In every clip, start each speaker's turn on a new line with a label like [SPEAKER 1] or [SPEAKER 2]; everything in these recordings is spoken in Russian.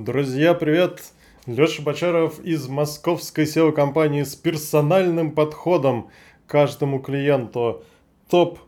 [SPEAKER 1] Друзья, привет! Леша Бочаров из московской SEO-компании с персональным подходом к каждому клиенту. Топ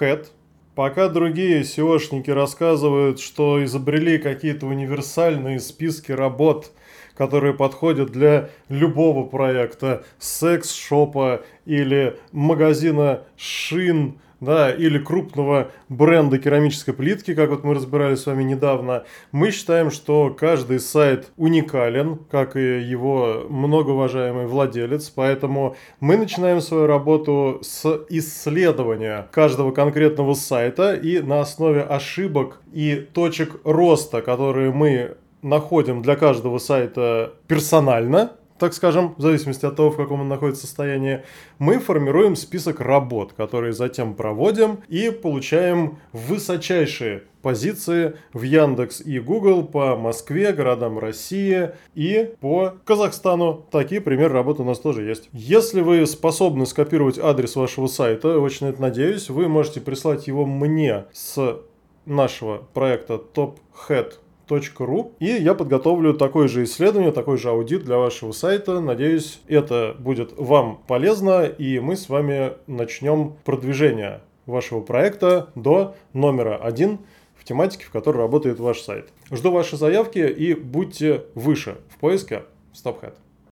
[SPEAKER 1] Head. Пока другие SEOшники рассказывают, что изобрели какие-то универсальные списки работ, которые подходят для любого проекта, секс-шопа или магазина шин – да, или крупного бренда керамической плитки, как вот мы разбирали с вами недавно, мы считаем, что каждый сайт уникален, как и его многоуважаемый владелец, поэтому мы начинаем свою работу с исследования каждого конкретного сайта и на основе ошибок и точек роста, которые мы находим для каждого сайта персонально, так скажем, в зависимости от того, в каком он находится состоянии, мы формируем список работ, которые затем проводим и получаем высочайшие позиции в Яндекс и Google по Москве, городам России и по Казахстану. Такие примеры работ у нас тоже есть. Если вы способны скопировать адрес вашего сайта, очень это надеюсь, вы можете прислать его мне с нашего проекта TopHead ру и я подготовлю такое же исследование, такой же аудит для вашего сайта. Надеюсь, это будет вам полезно, и мы с вами начнем продвижение вашего проекта до номера один в тематике, в которой работает ваш сайт. Жду ваши заявки и будьте выше в поиске StopHead.